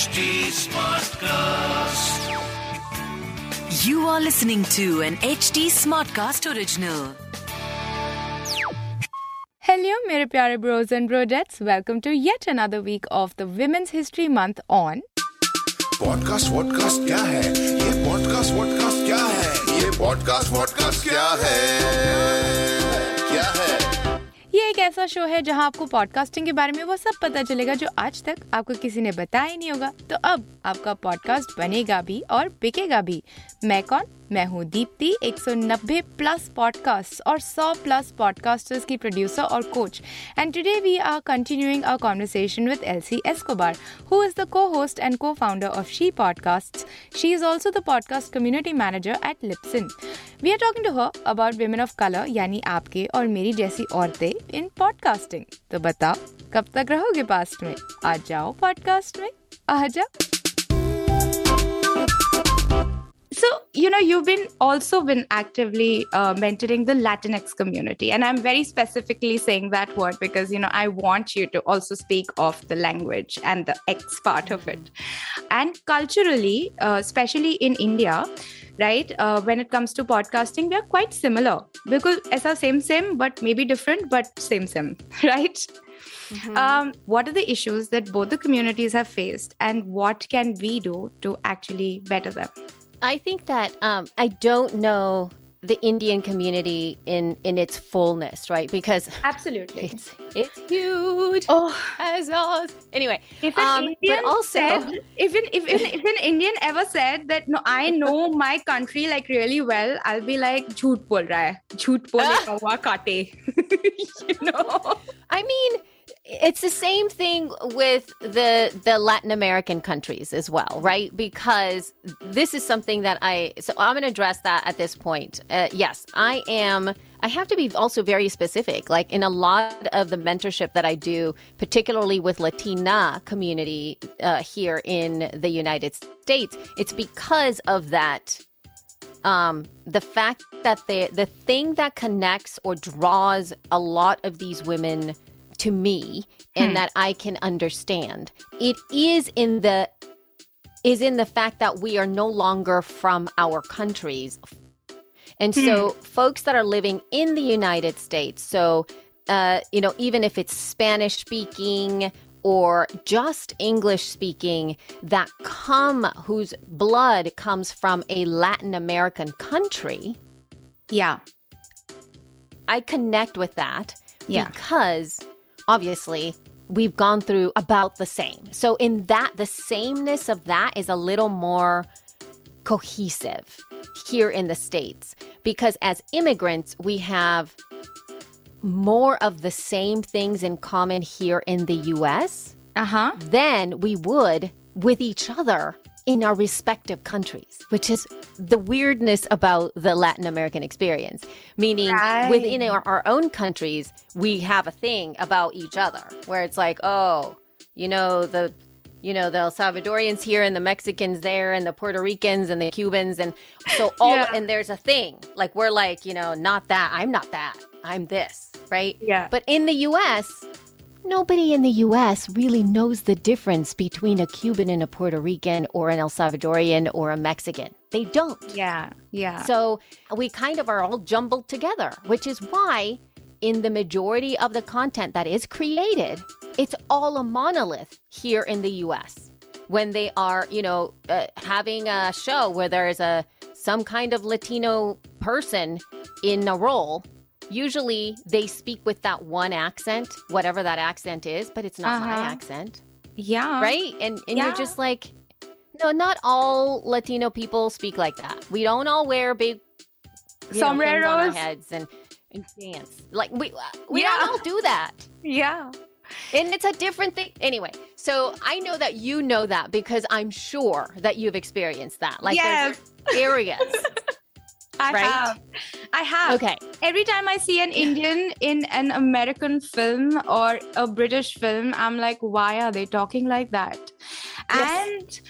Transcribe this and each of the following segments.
HD Smartcast. You are listening to an HD Smartcast original. Hello, मेरे प्यारे bros and brodettes. Welcome to yet another week of the Women's History Month on podcast vodcast क्या है ये podcast vodcast क्या है ये podcast vodcast क्या है क्या है ये एक ऐसा शो है जहाँ आपको पॉडकास्टिंग के बारे में वो सब पता चलेगा जो आज तक आपको किसी ने बताया ही नहीं होगा। तो अब आपका पॉडकास्ट बनेगा भी और बिकेगा भी। मैं कौन? मैं हूँ दीप्ति 190 प्लस पॉडकास्ट और 100 प्लस पॉडकास्टर्स की प्रोड्यूसर और coach and today we are continuing our conversation with L C Escobar who is the co host and co founder of She Podcast she is also the podcast community manager at Libsyn we are talking to her about women of colour यानी आपके और मेरी जैसी औरतें in podcasting तो बताओ कब तक रहोगे पास्ट में आ जाओ पॉडकास्ट में आ जाओ know you've been also been actively uh, mentoring the latinx community. And i'm very specifically saying that word because you know i want you to also speak of the language and the x part of it. And culturally uh, especially in india right uh, when it comes to podcasting we are quite similar. Because aisa same same but maybe different but same same right? Um, what are the issues that both the communities have faced and what can we do to actually better them I think that um, I don't know the Indian community in in its fullness, right? Because absolutely, it's, it's huge. Oh, as always. Anyway, if an um, Indian also, said, if an, if, an if an Indian ever said that, no, I know my country like really well, I'll be like, "Jhoot bol raha hai, jhoot bol ah. you know. I mean it's the same thing with the the Latin American countries as well, right? Because this is something that I so I'm going to address that at this point. Uh, yes, I am. I have to be also very specific. Like in a lot of the mentorship that I do, particularly with Latina community uh, here in the United States, it's because of that um, the fact that the the thing that connects or draws a lot of these women to me and that I can understand. It is in the is in the fact that we are no longer from our countries. And so folks that are living in the United States so uh, you know even if it's Spanish speaking or just English speaking that come whose blood comes from a Latin American country Yeah, I connect with that Yeah. because obviously we've gone through about the same. So in that the sameness of that is a little more cohesive here in the states because as immigrants we have more of the same things in common here in the US uh huh. than we would with each other in our respective countries, which is the weirdness about the Latin American experience. Meaning, Right. within our, our own countries, we have a thing about each other where it's like, oh, you know, the you know the El Salvadorians here and the Mexicans there and the Puerto Ricans and the Cubans and so all Yeah. and there's a thing like we're like you know not that I'm not that I'm this right Yeah. but in the U.S. Nobody in the US really knows the difference between a Cuban and a Puerto Rican or an El Salvadorian or a Mexican. They don't. Yeah, yeah. So we kind of are all jumbled together, which is why in the majority of the content that is created, it's all a monolith here in the US. When they are, you know, uh, having a show where there is a some kind of Latino person in a role, usually they speak with that one accent, whatever that accent is, but it's not my Uh-huh. accent yeah. right? And and Yeah. you're just like, no, not all Latino people speak like that. We don't all wear big sombreros know, on our heads and, and dance. Like we we Yeah. don't all do that. Yeah. And it's a different thing. Anyway, so I know that you know that because I'm sure that you've experienced that. Like Yes. areas. I Right? have. I have. Okay. Every time I see an Indian in an American film or a British film, I'm like, why are they talking like that? Yes. And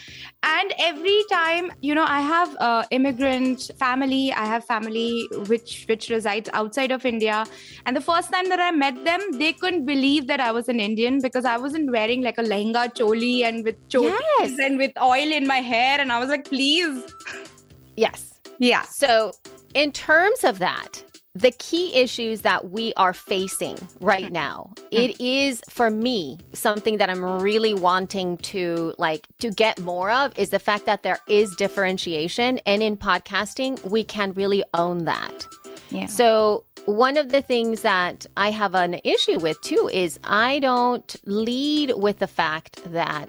and every time you know i have uh, immigrant family i have family which which resides outside of india and the first time that i met them they couldn't believe that i was an indian because i wasn't wearing like a lehenga choli and with cholis Yes. and with oil in my hair and i was like please Yes. Yeah. So, in terms of that, the key issues that we are facing right mm. now, mm. it is for me something that I'm really wanting to like to get more of is the fact that there is differentiation and in podcasting we can really own that. yeah. So, one of the things that I have an issue with too is I don't lead with the fact that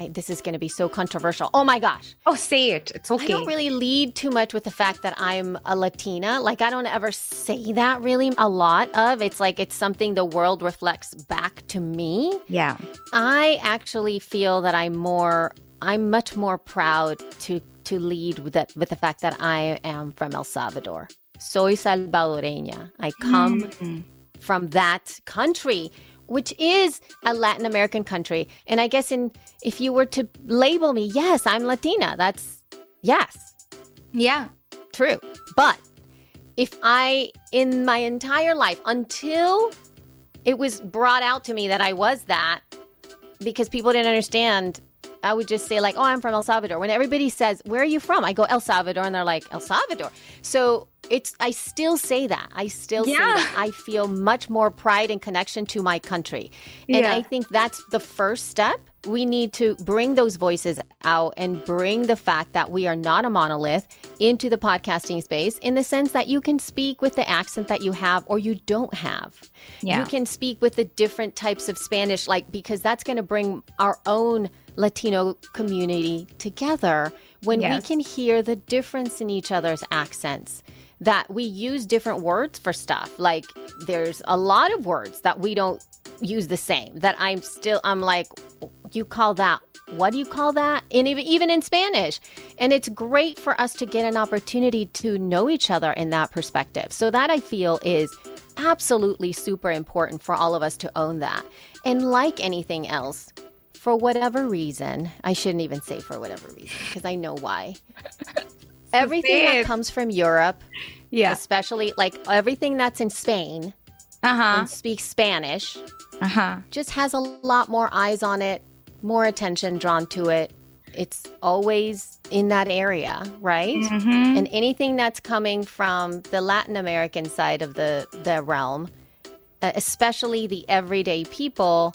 I, this is going to be so controversial. Oh my gosh. oh say it it's okay. I don't really lead too much with the fact that I'm a Latina. Like, I don't ever say that really a lot of. It's like it's something the world reflects back to me. yeah I actually feel that I'm more, I'm much more proud to to lead with that with the fact that I am from El Salvador. Soy salvadoreña. I come Mm. from that country, which is a Latin American country. And I guess in if you were to label me, yes, I'm Latina. That's yes, yeah true. But if I in my entire life until it was brought out to me that I was that because people didn't understand I would just say like, "Oh, I'm from El Salvador." When everybody says, "Where are you from?" I go El Salvador and they're like, "El Salvador." So, it's I still say that. I still say that. I feel much more pride and connection to my country. And Yeah. I think that's the first step. We need to bring those voices out and bring the fact that we are not a monolith into the podcasting space in the sense that you can speak with the accent that you have or you don't have. Yeah. You can speak with the different types of Spanish, like, because that's going to bring our own Latino community together when we can hear the difference in each other's accents. That we use different words for stuff. Like, there's a lot of words that we don't use the same. That I'm still, I'm like, you call that what do you call that and even, even in spanish and it's great for us to get an opportunity to know each other in that perspective so that i feel is absolutely super important for all of us to own that and like anything else for whatever reason i shouldn't even say for whatever reason because i know why everything that comes from europe yeah especially like everything that's in spain uh-huh speaks spanish uh-huh just has a lot more eyes on it, more attention drawn to it. It's always in that area, right? Mm-hmm. And anything that's coming from the Latin American side of the, the realm, uh, especially the everyday people,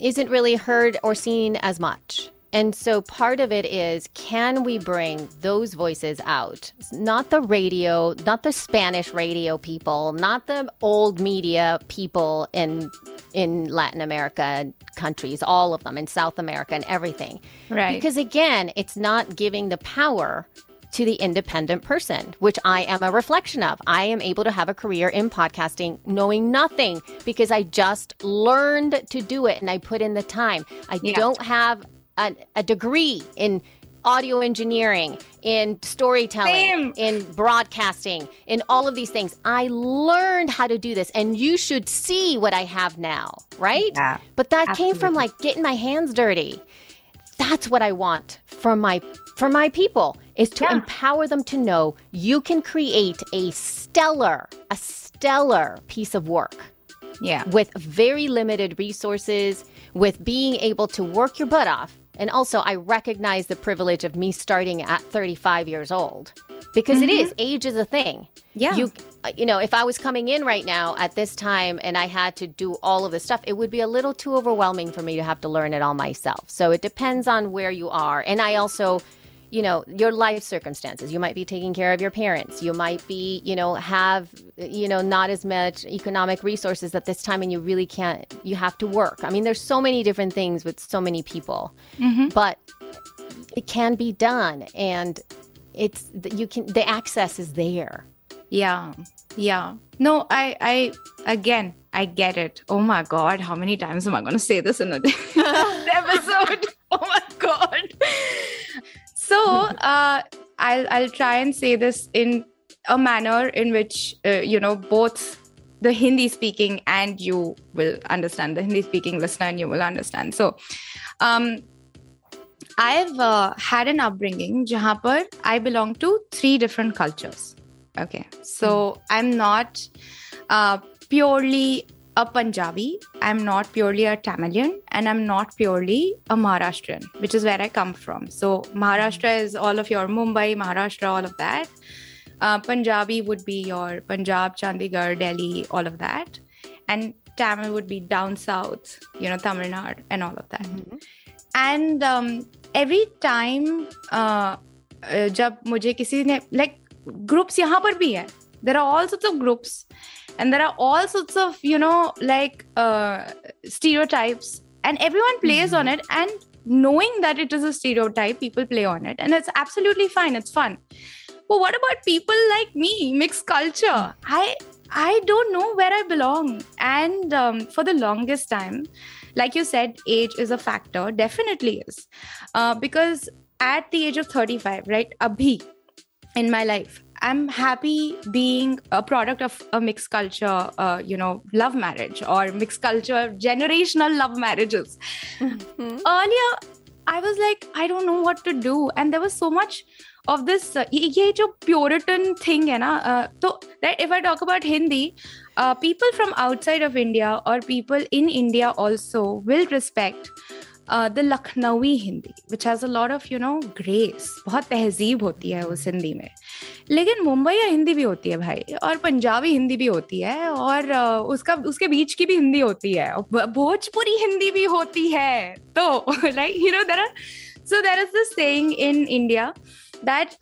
isn't really heard or seen as much. And so part of it is can we bring those voices out? Not the radio, not the Spanish radio people, not the old media people in in Latin America countries, all of them in South America and everything. Right. Because again, it's not giving the power to the independent person, which I am a reflection of. I am able to have a career in podcasting knowing nothing because I just learned to do it and I put in the time. I Yeah. don't have a, a degree in audio engineering, in storytelling, Same. in broadcasting, in all of these things. I learned how to do this and you should see what I have now, right? Yeah, but that came from like getting my hands dirty that's what I want from my for my people is to Yeah. empower them to know you can create a stellar a stellar piece of work yeah with very limited resources with being able to work your butt off and also I recognize the privilege of me starting at 35 years old because it is mm-hmm. age is a thing. Yeah. you you know if I was coming in right now at this time and I had to do all of this stuff it would be a little too overwhelming for me to have to learn it all myself. So it depends on where you are. And I also you know your life circumstances you might be taking care of your parents you might be you know have you know not as much economic resources at this time and you really can't you have to work i mean there's so many different things with so many people mm-hmm. but it can be done and it's you can the access is there Yeah. Yeah. No, I I again, I get it. Oh my god, how many times am I going to say this in a episode? Oh my god. So, uh I'll I'll try and say this in a manner in which uh, you know both the Hindi speaking and you will understand the Hindi speaking listener and you will understand. So, um I've uh, had an upbringing par I belong to three different cultures. Okay. So I'm not uh, purely a Punjabi, I'm not purely a Tamilian, and I'm not purely a Maharashtrian, which is where I come from. So Maharashtra is all of your Mumbai, Maharashtra, all of that. Uh, Punjabi would be your Punjab, Chandigarh, Delhi, all of that. And Tamil would be down south, you know, Tamil Nadu, and all of that. And um, every time, uh, uh, जब मुझे किसी ने like groups यहाँ पर भी है there are all sorts of groups and there are all sorts of you know like uh, stereotypes. And everyone plays on it. And knowing that it is a stereotype people play on it. And it's absolutely fine. It's fun. But what about people like me? Mixed culture. I i don't know where i belong. And um, for the longest time like you said age is a factor. Definitely is. Uh, because at the age of 35 right abhi in my life i'm happy being a product of a mixed culture uh, you know love marriage or mixed culture generational love marriages earlier i was like i don't know what to do and there was so much of this uh, ये ये जो puritan thing है ना uh, तो right, if i talk about hindi uh, people from outside of india or people in india also will respect The लखनऊी Hindi which has a lord of you know grace बहुत तहजीब होती है उस हिंदी में। लेकिन मुंबई या हिंदी भी होती है भाई, और पंजाबी हिंदी भी होती है, और uh, उसका, उसके बीच की भी हिंदी होती है भोजपुरी हिंदी भी होती है। तो like you know there are so there is the saying in India that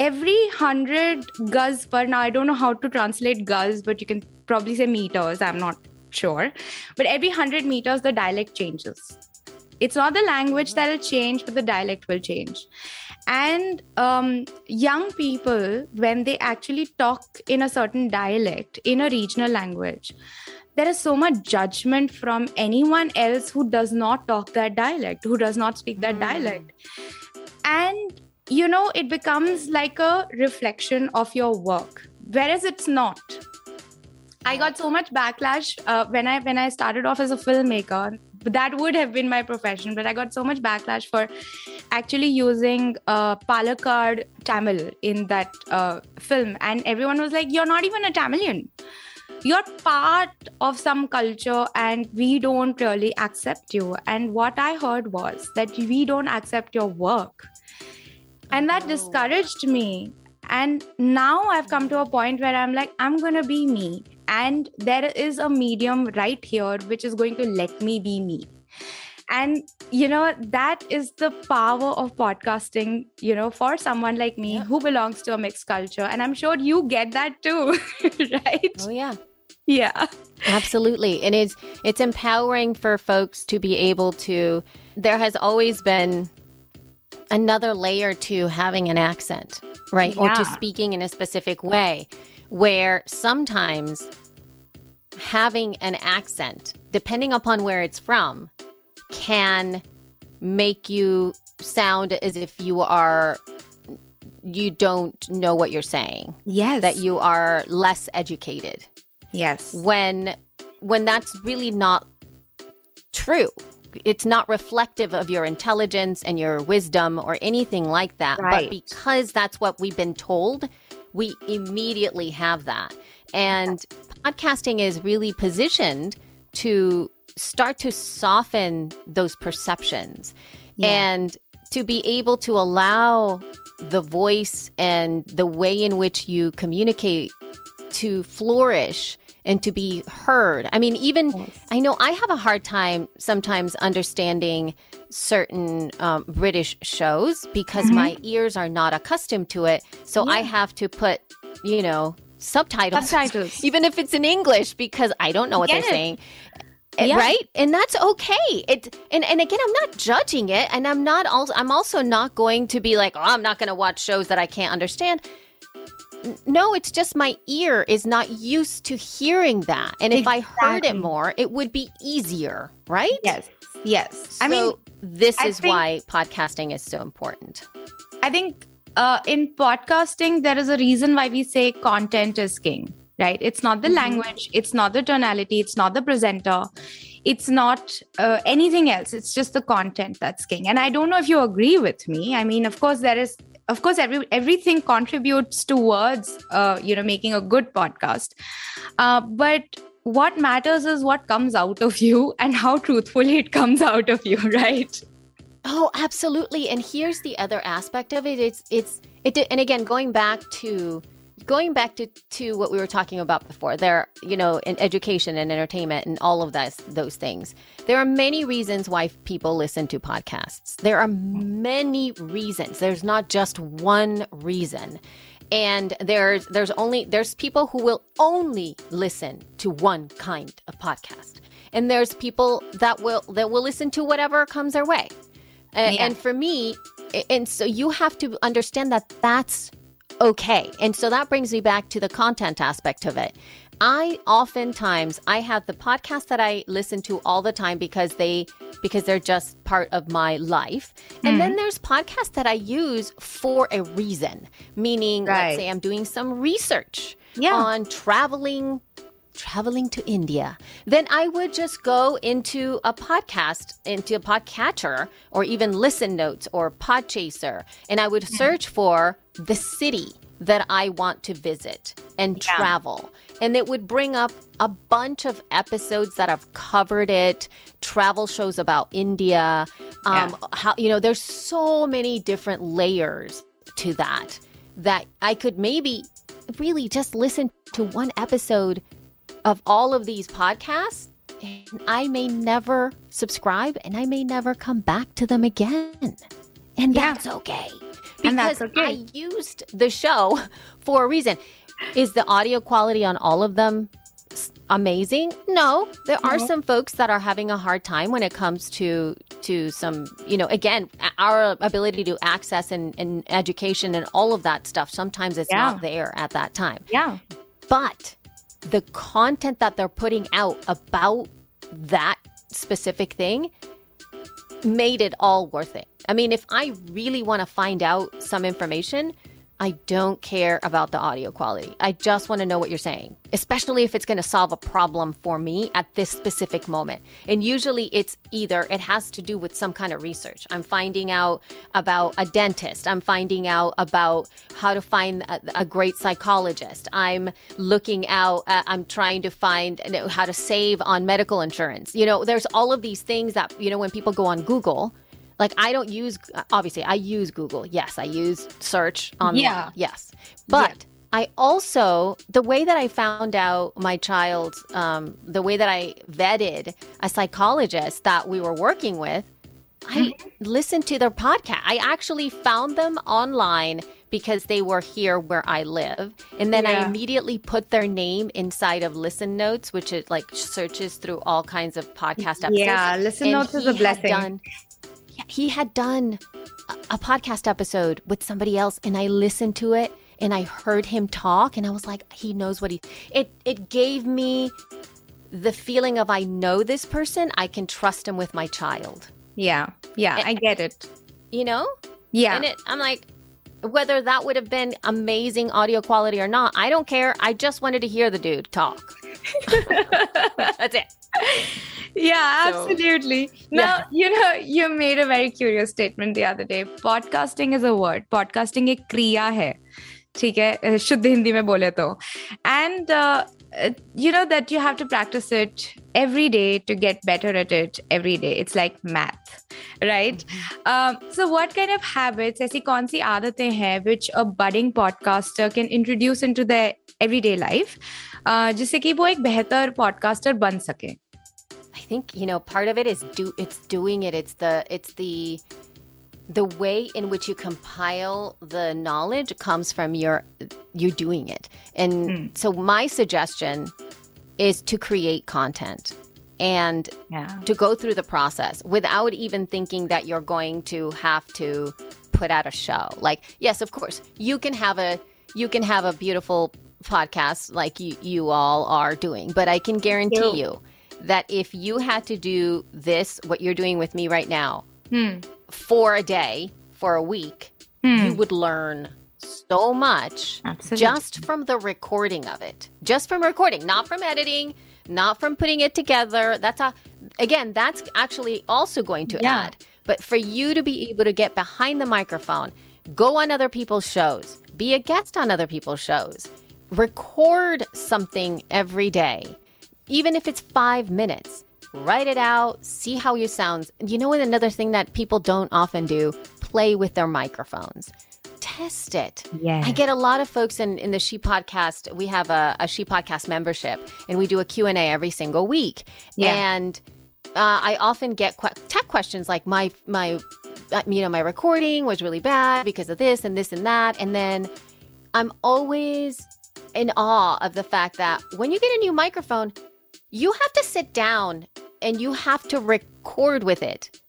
every hundred girls पर ना I don't know how to translate girls but you can probably say meters I am not sure but every hundred meters the dialect changes it's not the language that'll change but the dialect will change. And um, young people when they actually talk in a certain dialect in a regional language there is so much judgment from anyone else who does not talk that dialect who does not speak that dialect. And you know it becomes like a reflection of your work whereas it's not. I got so much backlash uh, when i when i started off as a filmmaker that would have been my profession but i got so much backlash for actually using uh, palakkad tamil in that uh, film. And everyone was like you're not even a tamilian. You're part of some culture and we don't really accept you. And what i heard was that we don't accept your work. And that discouraged me. And now i've come to a point where i'm like i'm gonna be me and there is a medium right here which is going to let me be me. And you know that is the power of podcasting you know for someone like me who belongs to a mixed culture. And i'm sure you get that too right? Oh yeah. yeah. Absolutely. And it's it's empowering for folks to be able to there has always been another layer to having an accent, right? Or to speaking in a specific way where sometimes having an accent, depending upon where it's from, can make you sound as if you are you don't know what you're saying, yes. That you are less educated. Yes. When when that's really not true. It's not reflective of your intelligence and your wisdom or anything like that. Right. but because that's what we've been told we immediately have that and podcasting is really positioned to start to soften those perceptions Yeah. and to be able to allow the voice and the way in which you communicate to flourish and to be heard. I mean, even I know I have a hard time sometimes understanding certain um, British shows because my ears are not accustomed to it. So I have to put, you know, subtitles, Subtitles. even if it's in English because I don't know what Get they're it. saying. Uh, Yeah. Right, and that's okay. It and and again, I'm not judging it, and I'm not also I'm also not going to be like, oh, I'm not going to watch shows that I can't understand. No, it's just my ear is not used to hearing that, and if I heard it more, it would be easier, right? yes yes i mean this I is think- why podcasting is so important. I think uh, in podcasting, there is a reason why we say content is king, right? It's not the language, it's not the tonality, it's not the presenter. it's not uh, anything else it's just the content that's king and i don't know if you agree with me i mean of course there is of course every everything contributes towards uh, you know making a good podcast uh, but what matters is what comes out of you and how truthfully it comes out of you right Oh, absolutely. And here's the other aspect of it. It's it's it and again going back to going back to, to what we were talking about before there you know in education and entertainment and all of those those things there are many reasons why people listen to podcasts. There are many reasons. There's not just one reason. And there's there's only there's people who will only listen to one kind of podcast. And there's people that will that will listen to whatever comes their way. Yeah. and for me and so you have to understand that that's okay. And so that brings me back to the content aspect of it. I oftentimes I have the podcast that I listen to all the time because they because they're just part of my life. And mm. then there's podcasts that I use for a reason. Meaning right. let's say I'm doing some research yeah. on traveling traveling to India, then I would just go into a podcast, into a podcatcher, or even listen notes or podchaser, and I would search for the city that I want to visit and yeah. travel. And it would bring up a bunch of episodes that have covered it, travel shows about India. Um, yeah. how, you know, there's so many different layers to that that I could maybe really just listen to one episode of all of these podcasts. And I may never subscribe and I may never come back to them again. And yeah. that's okay because okay. I used the show for a reason. Is the audio quality on all of them amazing? No, there are some folks that are having a hard time when it comes to to some, you know, again, our ability to access and, and education and all of that stuff. Sometimes it's yeah. not there at that time. Yeah. But the content that they're putting out about that specific thing made it all worth it. I mean, if I really want to find out some information, I don't care about the audio quality. I just want to know what you're saying, especially if it's going to solve a problem for me at this specific moment. And usually it's either it has to do with some kind of research. I'm finding out about a dentist. I'm finding out about how to find a, a great psychologist. I'm looking out, uh, I'm trying to find you know, how to save on medical insurance. You know, there's all of these things that, you know, when people go on Google, like I don't use obviously I use Google. Yes, I use search on Yeah. Yes. But yeah. I also the way that I found out my child um, the way that I vetted a psychologist that we were working with, I mm-hmm. listened to their podcast. I actually found them online because they were here where I live. And then yeah. I immediately put their name inside of Listen Notes, which is like searches through all kinds of podcast episodes. Yeah, Listen and Notes is a blessing. Done, he had done a, a podcast episode with somebody else, and I listened to it and I heard him talk, and I was like, he knows what he. It it gave me the feeling of I know this person, I can trust him with my child. Yeah, yeah, and, I get it. You know? Yeah. And it, I'm like, whether that would have been amazing audio quality or not, I don't care. I just wanted to hear the dude talk. That's it yeah so, absolutely now yeah. you know you made a very curious statement the other day podcasting is a word podcasting एक क्रिया है ठीक है शुद्ध हिंदी में बोले तो and uh, you know that you have to practice it every day to get better at it every day it's like math right mm-hmm. um, so what kind of habits ऐसी कौन सी आदतें हैं which a budding podcaster can introduce into their everyday life uh, जिससे कि वो एक बेहतर podcaster बन सके I think you know part of it is do it's doing it. It's the it's the the way in which you compile the knowledge comes from your you doing it. And mm. so my suggestion is to create content and yeah. to go through the process without even thinking that you're going to have to put out a show. Like yes, of course, you can have a you can have a beautiful podcast like you you all are doing, but I can guarantee you that if you had to do this, what you're doing with me right now, hmm. for a day, for a week, hmm. you would learn so much Absolutely. just from the recording of it. Just from recording, not from editing, not from putting it together. That's a again, that's actually also going to Yeah. add. But for you to be able to get behind the microphone, go on other people's shows, be a guest on other people's shows, record something every day, even if it's five minutes. Write it out, see how you sound. You know what? Another thing that people don't often do: play with their microphones. Test it. Yeah. I get a lot of folks in, in the She Podcast. We have a, a She Podcast membership, and we do a Q&A every single week. Yeah. And uh, I often get que- tech questions like my my uh, you know my recording was really bad because of this and this and that, and then I'm always in awe of the fact that when you get a new microphone, you have to sit down and you have to record with it.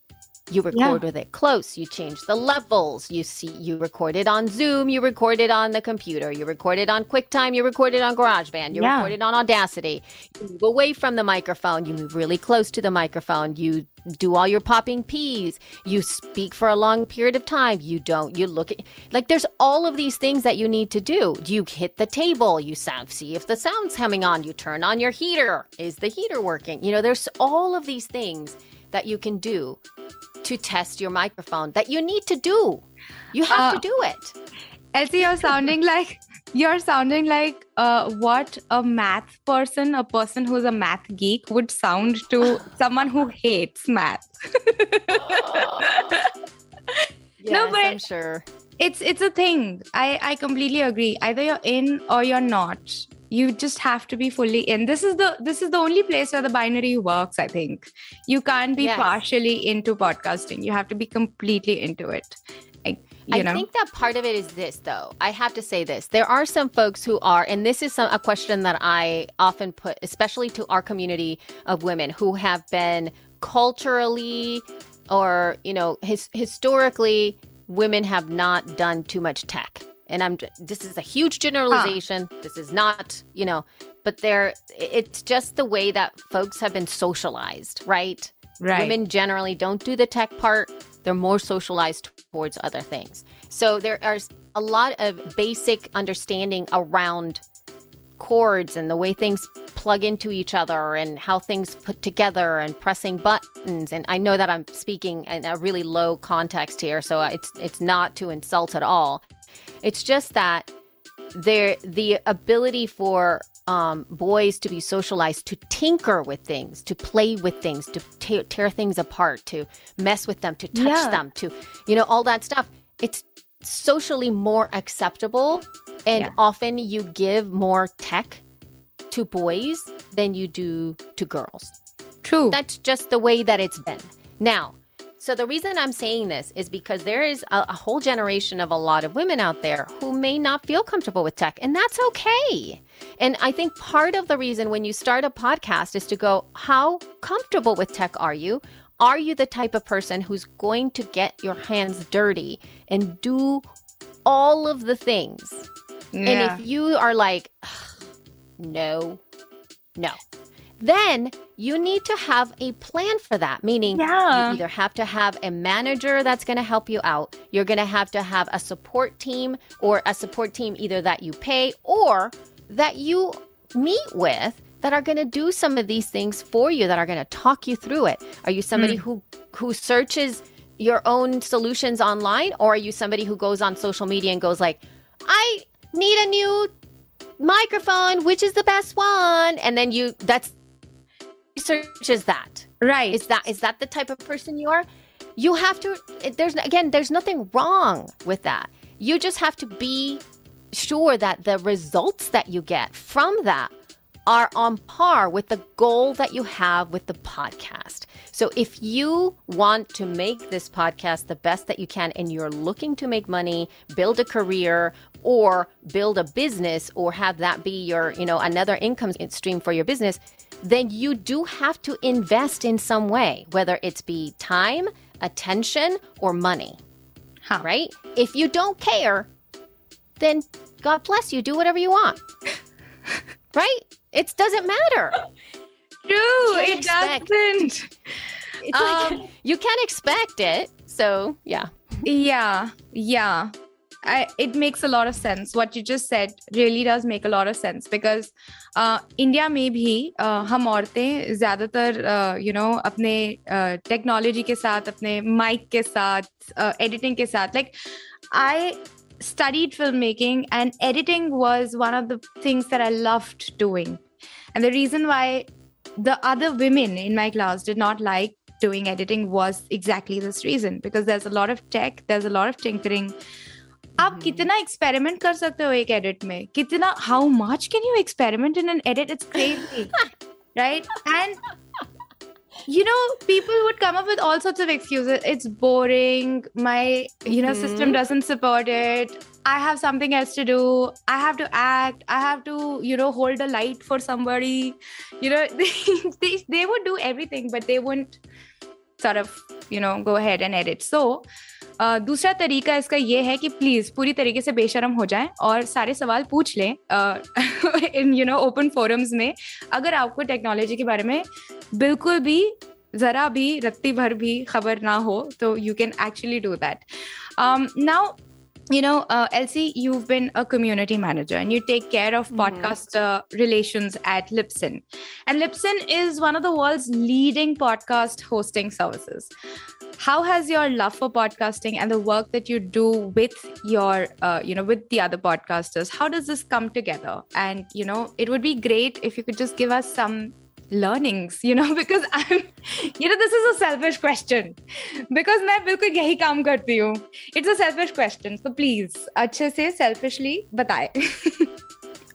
You record with it close. You change the levels. You see, you record it on Zoom. You record it on the computer. You record it on QuickTime. You record it on GarageBand. You Yeah. record it on Audacity. You move away from the microphone. You move really close to the microphone. You do all your popping P's. You speak for a long period of time. You don't. You look at like there's all of these things that you need to do. You hit the table. You sound see if the sound's coming on. You turn on your heater. Is the heater working? You know, there's all of these things that you can do to test your microphone that you need to do. You have Uh, to do it. Elsie, you're sounding like you're sounding like uh, what a math person, a person who's a math geek, would sound to someone who hates math. Yes, but- I'm sure. it's it's a thing. I I completely agree. Either you're in or you're not. You just have to be fully in. This is the this is the only place where the binary works. I think you can't be Yes. partially into podcasting. You have to be completely into it. Like, I know. think that part of it is this, though. I have to say this. There are some folks who are, and this is some, a question that I often put, especially to our community of women who have been culturally or, you know, his, historically, women have not done too much tech. And I'm, this is a huge generalization. This is not, you know, but there, it's just the way that folks have been socialized, right? Right. Women generally don't do the tech part. They're more socialized towards other things. So there are a lot of basic understanding around cords and the way things plug into each other and how things put together and pressing buttons and I know that I'm speaking in a really low context here so uh, it's it's not to insult at all. It's just that there the ability for um, boys to be socialized to tinker with things, to play with things, to tear tear things apart, to mess with them, to touch Yeah. them, to you know all that stuff. It's socially more acceptable, and Yeah. often you give more tech to boys than you do to girls. True. That's just the way that it's been. Now, so the reason I'm saying this is because there is a, a whole generation of a lot of women out there who may not feel comfortable with tech, and that's okay. And I think part of the reason when you start a podcast is to go, how comfortable with tech are you? Are you the type of person who's going to get your hands dirty and do all of the things? yeah. And if you are like, no, no, then you need to have a plan for that. Meaning, Yeah. you either have to have a manager that's going to help you out, you're going to have to have a support team, or a support team either that you pay or that you meet with that are going to do some of these things for you that are going to talk you through it are you somebody hmm. who who searches your own solutions online or are you somebody who goes on social media and goes like i need a new microphone which is the best one and then you that's searches that right. is that is that the type of person you are you have to there's again there's nothing wrong with that you just have to be sure that the results that you get from that are on par with the goal that you have with the podcast. So if you want to make this podcast the best that you can and you're looking to make money, build a career or build a business or have that be your, you know, another income stream for your business, then you do have to invest in some way, whether it's be time, attention or money. Huh. Right? If you don't care, then God bless you, do whatever you want. right? It doesn't matter. True. It expect- doesn't. It's like, um, you can't expect it. So, yeah. Yeah. Yeah. I, it makes a lot of sense. What you just said really does make a lot of sense because uh, India में भी uh, हम औरतें ज़्यादातर uh, you know अपने technology uh, के साथ अपने mic के साथ एडिटिंग uh, के साथ like I studied filmmaking and editing was one of the things that I loved doing. And the reason why the other women in my class did not like doing editing was exactly this reason because there's a lot of tech, there's a lot of tinkering. आप कितना experiment कर सकते हो एक edit में कितना how much can you experiment in an edit it's crazy right and you know people would come up with all sorts of excuses it's boring my you know mm-hmm. system doesn't support it i have something else to do i have to act i have to you know hold a light for somebody you know they, they, they would do everything but they wouldn't sort of you know go ahead and edit so Uh, दूसरा तरीका इसका ये है कि please पूरी तरीके से बेशरम हो जाए और सारे सवाल पूछ लें in you know open forums में। अगर आपको टेक्नोलॉजी के बारे में बिल्कुल भी, जरा भी, रत्ती भर भी खबर ना हो तो you can actually do that now you know, uh, Elsie, you've been a community manager and you take care of mm-hmm. podcast uh, relations at Libsyn. And Libsyn is one of the world's leading podcast hosting services how has your love for podcasting and the work that you do with your uh, you know with the other podcasters how does this come together and you know it would be great if you could just give us some learnings you know because i'm you know this is a selfish question because मैं बिल्कुल यही काम करती हूँ it's a selfish question so please अच्छे से selfishly बताए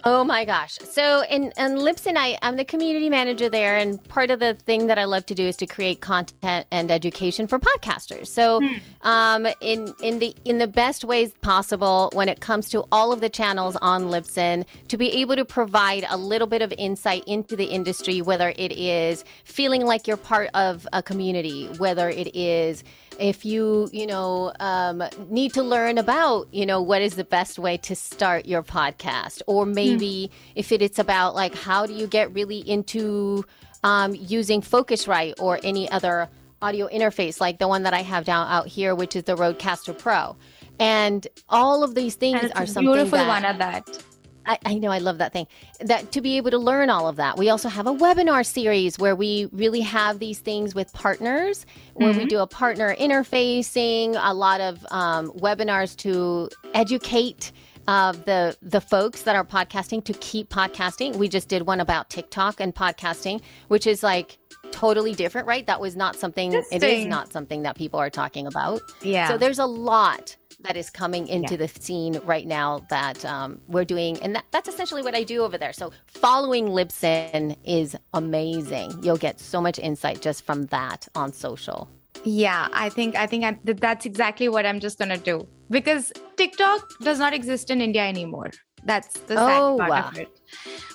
Oh my gosh. So in, in Libsyn, I, I'm the community manager there. And part of the thing that I love to do is to create content and education for podcasters. So hmm. um, in, in the in the best ways possible when it comes to all of the channels on Libsyn, to be able to provide a little bit of insight into the industry, whether it is feeling like you're part of a community, whether it is if you you know um, need to learn about you know what is the best way to start your podcast. Or maybe mm. if it, it's about like how do you get really into um, using focusrite or any other audio interface like the one that i have down out here which is the rodecaster pro. And all of these things are something beautiful that, one of that I, I, know I love that thing. That to be able to learn all of that. We also have a webinar series where we really have these things with partners, where mm-hmm. we do a partner interfacing, a lot of um, webinars to educate uh, the the folks that are podcasting to keep podcasting. We just did one about TikTok and podcasting, which is like totally different, right? That was not something. It is not something that people are talking about. Yeah. So there's a lot that is coming into yeah. the scene right now that um, we're doing. And that, that's essentially what I do over there. So following Libsyn is amazing. You'll get so much insight just from that on social. Yeah, I think I think I, that's exactly what I'm just gonna do because TikTok does not exist in India anymore. That's the sad oh, part wow. of it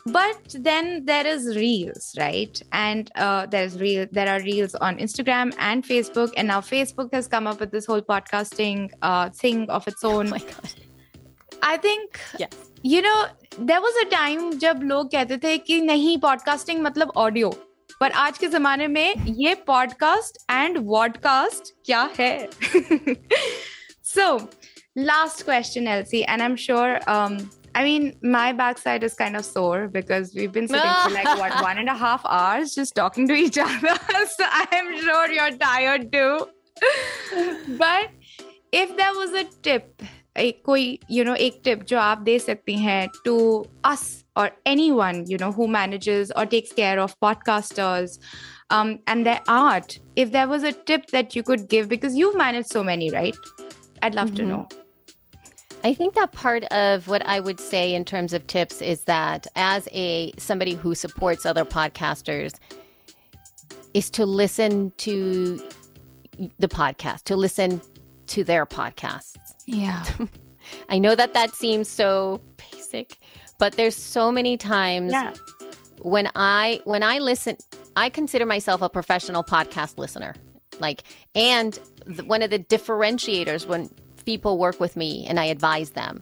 But then there is Reels, right? And uh, there's real. There are Reels on Instagram and Facebook, and now Facebook has come up with this whole podcasting uh, thing of its own. Oh my god! I think yes. you know there was a time जब लोग कहते थे कि नहीं podcasting मतलब audio. पर आज के जमाने में ये पॉडकास्ट एंड वॉडकास्ट क्या है so last question LC and I am sure I mean, my backside is kind of sore because we've been sitting for like what one and a half hours just talking to each other. so I'm sure you're tired too. but if there was a tip, एक कोई you know एक tip जो आप दे सकती हैं to us or anyone you know who manages or takes care of podcasters um, and their art, if there was a tip that you could give because you've managed so many, right? I'd love mm-hmm. to know. I think that part of what I would say in terms of tips is that as a somebody who supports other podcasters is to listen to the podcast, to listen to their podcasts. Yeah. I know that that seems so basic, but there's so many times yeah. when I when I listen I consider myself a professional podcast listener. Like and one of the differentiators when people work with me and I advise them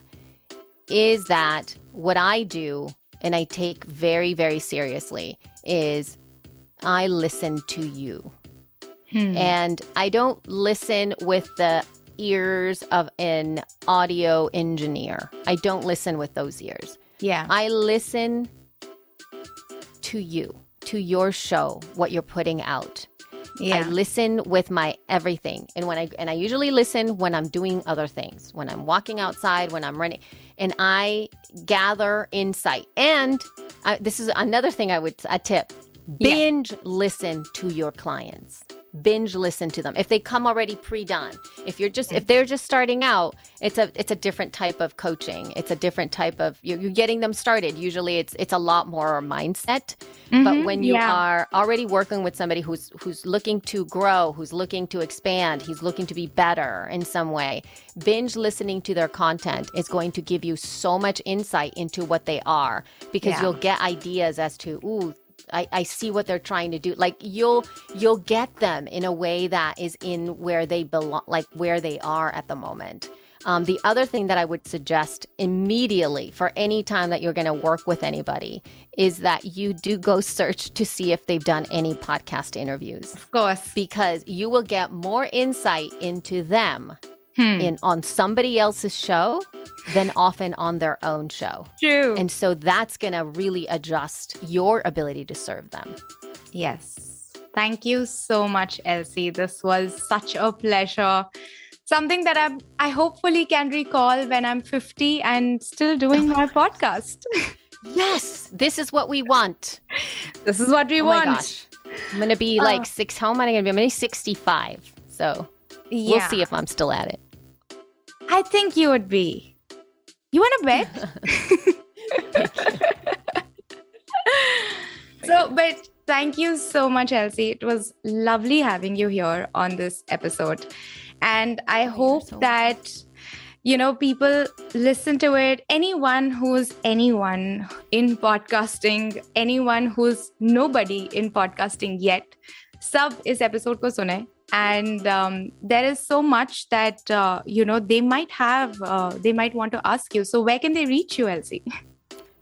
is that what I do and I take very, very seriously is I listen to you. Hmm. And I don't listen with the ears of an audio engineer. I don't listen with those ears. Yeah. I listen to you, to your show, what you're putting out. Yeah. I listen with my everything. And when I and I usually listen when I'm doing other things, when I'm walking outside, when I'm running, and I gather insight. And I, this is another thing I would a tip. Yeah. Binge listen to your clients. Binge listen to them. If they come already pre-done, if you're just if mm-hmm. they're just starting out, it's a it's a different type of coaching. It's a different type of you're, you're getting them started. Usually, it's it's a lot more mindset. But mm-hmm. when you yeah. are already working with somebody who's who's looking to grow, who's looking to expand, he's looking to be better in some way, binge listening to their content is going to give you so much insight into what they are because Yeah. you'll get ideas as to ooh. I, I see what they're trying to do. Like you'll you'll get them in a way that is in where they belong, like where they are at the moment. Um, the other thing that I would suggest immediately for any time that you're going to work with anybody is that you do go search to see if they've done any podcast interviews of course. because you will get more insight into them Hmm. in on somebody else's show than often on their own show. True. And so that's going to really adjust your ability to serve them. Yes. Thank you so much, Elsie. This was such a pleasure. Something that I I hopefully can recall when I'm 50 and still doing my podcast. Yes, this is what we want. this is what we Oh want. I'm going to be like six. How am I to be? I'm to be 65. So Yeah. we'll see if I'm still at it. I think you would be. You want to bet? so, but thank you so much, Elsie. It was lovely having you here on this episode. And I hope so that, you know, people listen to it. Anyone who's anyone in podcasting, anyone who's nobody in podcasting yet, sub is episode ko sune and um, there is so much that uh, you know they might have uh, they might want to ask you so where can they reach you elsie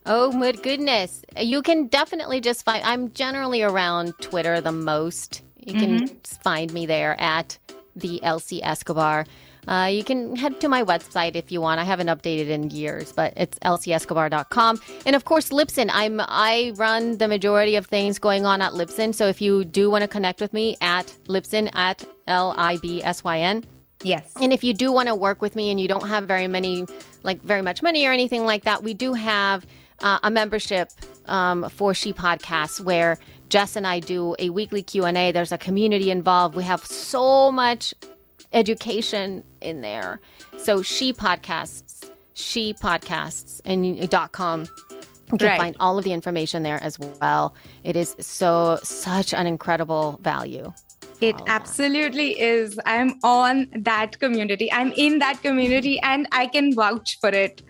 Oh my goodness. You can definitely just find I'm generally around Twitter the most. You can find me there at the Elsie Escobar. Uh, you can head to my website if you want. I haven't updated in years, but it's elsieescobar.com. And of course, Libsyn. I'm I run the majority of things going on at Libsyn. So if you do want to connect with me at Libsyn at L I B S Y N, yes and if you do want to work with me and you don't have very many, like very much money or anything like that, we do have uh, a membership um, for She Podcasts where Jess and I do a weekly Q and A. There's a community involved. We have so much education in there. So She Podcasts, She Podcasts, and you- dot com. You can Right. find all of the information there as well. It is so such an incredible value. it absolutely is i'm on that community i'm in that community and i can vouch for it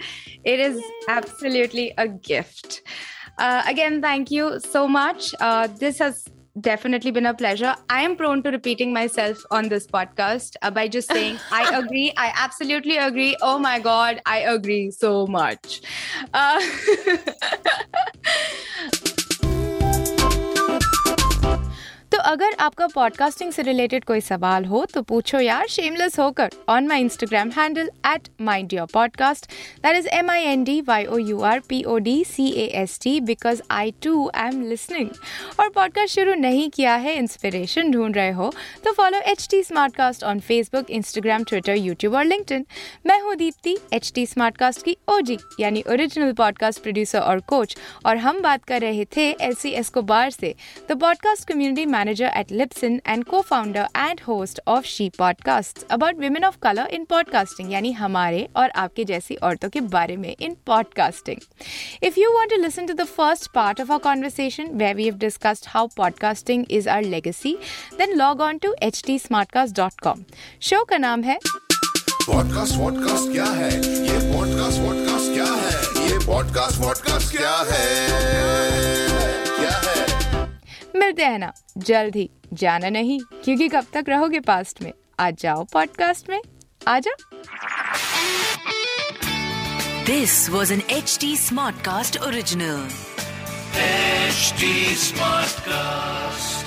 it is absolutely a gift uh, again thank you so much uh, this has definitely been a pleasure. I am prone to repeating myself on this podcast uh, by just saying i agree. I absolutely agree. Oh my god i agree so much. Uh, अगर आपका podcasting से related कोई सवाल हो तो पूछो यार shameless होकर on my Instagram handle at mind your podcast that is M I N D Y O U R P O D C A S T because I too I am listening और podcast शुरू नहीं किया है inspiration ढूंढ रहे हो तो follow H T Smartcast on Facebook Instagram Twitter YouTube और लिंक्डइन मैं हूँ Deepti H T smart cast की ओजी यानी ओरिजिनल पॉडकास्ट प्रोड्यूसर और कोच और हम बात कर रहे थे एल सी एस्कोबार से the podcast community manager at Lipson and co-founder and host of She Podcasts about women of color in podcasting यानी हमारे और आपके जैसी औरतों के बारे में in podcasting. If you want to listen to the first part of our conversation where we have discussed how podcasting is our legacy, then log on to htsmartcast.com. Show का नाम है पॉडकास्ट वॉडकास्ट क्या है ये podcast vodcast क्या है ये podcast vodcast क्या है क्या है मिलते हैं ना। जल्द ही जाना नहीं क्योंकि कब तक रहोगे पास्ट में? आ जाओ पॉडकास्ट में। आ जाओ this was an H T Smartcast original smart Smartcast.